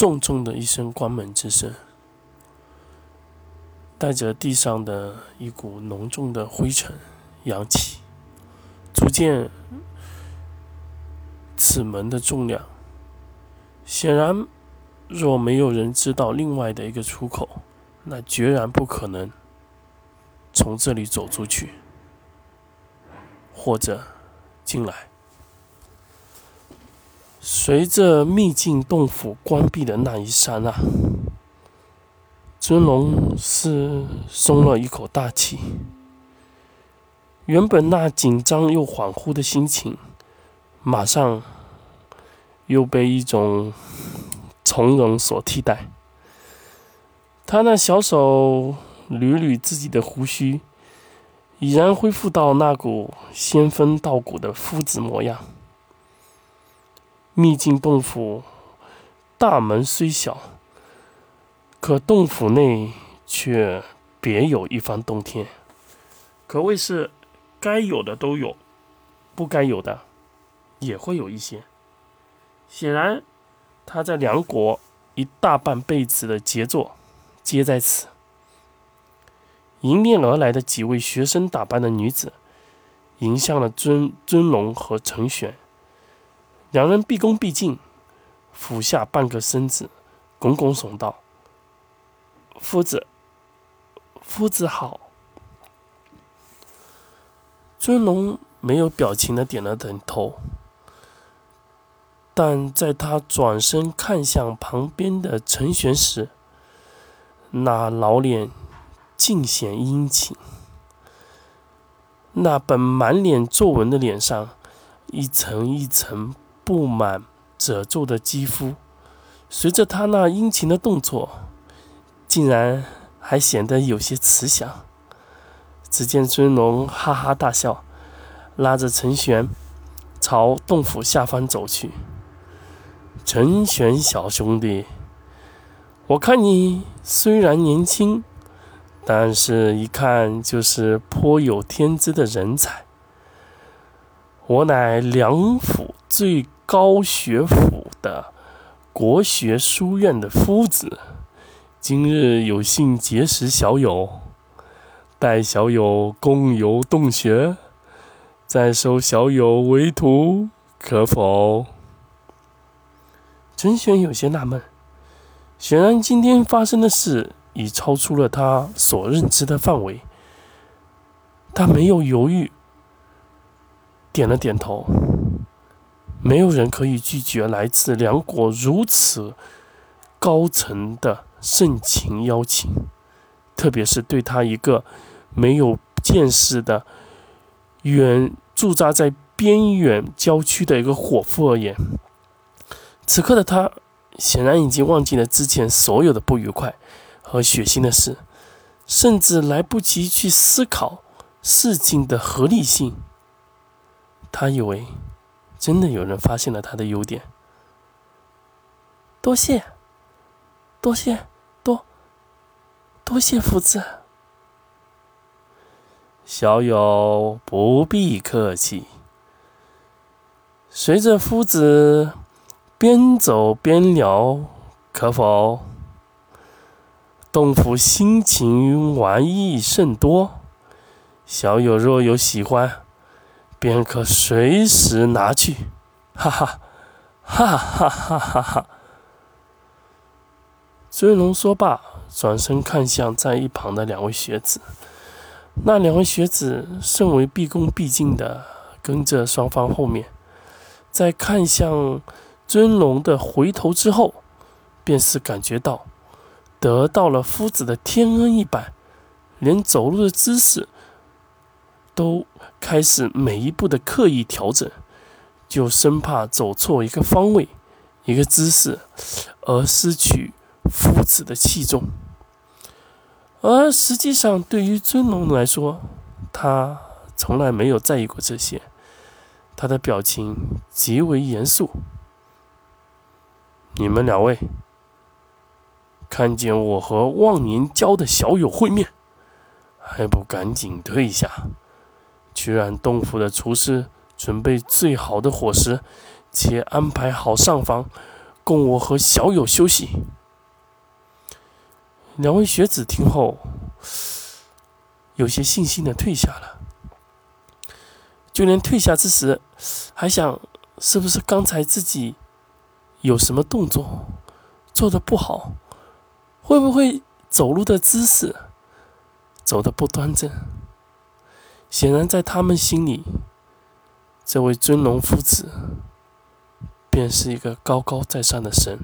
重重的一声关门之声，带着地上的一股浓重的灰尘扬起，逐渐，此门的重量，显然，若没有人知道另外的一个出口，那决然不可能从这里走出去，或者进来。随着秘境洞府关闭的那一刹那，尊龙是松了一口大气。原本那紧张又恍惚的心情，马上又被一种从容所替代。他那小手捋捋自己的胡须，已然恢复到那股仙风道骨的夫子模样。秘境洞府大门虽小，可洞府内却别有一番洞天，可谓是该有的都有，不该有的也会有一些。显然，他在梁国一大半辈子的杰作皆在此。迎面而来的几位学生打扮的女子，迎向了尊尊龙和陈玄。两人毕恭毕敬，俯下半个身子，拱拱手道：“夫子，夫子好。”尊龙没有表情的点了点头，但在他转身看向旁边的陈玄时，那老脸尽显殷勤，那本满脸皱纹的脸上，一层一层。布满褶皱的肌肤，随着他那殷勤的动作，竟然还显得有些慈祥。只见尊龙哈哈大笑，拉着陈玄朝洞府下方走去。陈玄小兄弟，我看你虽然年轻，但是一看就是颇有天资的人才。我乃梁府最。高学府的国学书院的夫子，今日有幸结识小友，待小友共游洞穴，再收小友为徒，可否？陈玄有些纳闷，显然今天发生的事已超出了他所认知的范围。他没有犹豫，点了点头。没有人可以拒绝来自两国如此高层的盛情邀请，特别是对他一个没有见识的、远驻扎在边远郊区的一个伙夫而言。此刻的他显然已经忘记了之前所有的不愉快和血腥的事，甚至来不及去思考事情的合理性。他以为。真的有人发现了他的优点，多谢，多谢，多，多谢夫子。小友不必客气。随着夫子边走边聊，可否？洞府心情玩意甚多，小友若有喜欢。便可随时拿去，哈哈，哈哈哈哈哈哈！尊龙说罢，转身看向在一旁的两位学子。那两位学子甚为毕恭毕敬的跟着双方后面，在看向尊龙的回头之后，便是感觉到得到了夫子的天恩一般，连走路的姿势都。开始每一步的刻意调整，就生怕走错一个方位、一个姿势，而失去夫子的器重。而实际上，对于尊龙来说，他从来没有在意过这些。他的表情极为严肃。你们两位看见我和忘年交的小友会面，还不赶紧退下？去让洞府的厨师准备最好的伙食，且安排好上房，供我和小友休息。两位学子听后，有些悻悻的退下了。就连退下之时，还想是不是刚才自己有什么动作做的不好，会不会走路的姿势走的不端正？显然，在他们心里，这位尊龙夫子便是一个高高在上的神。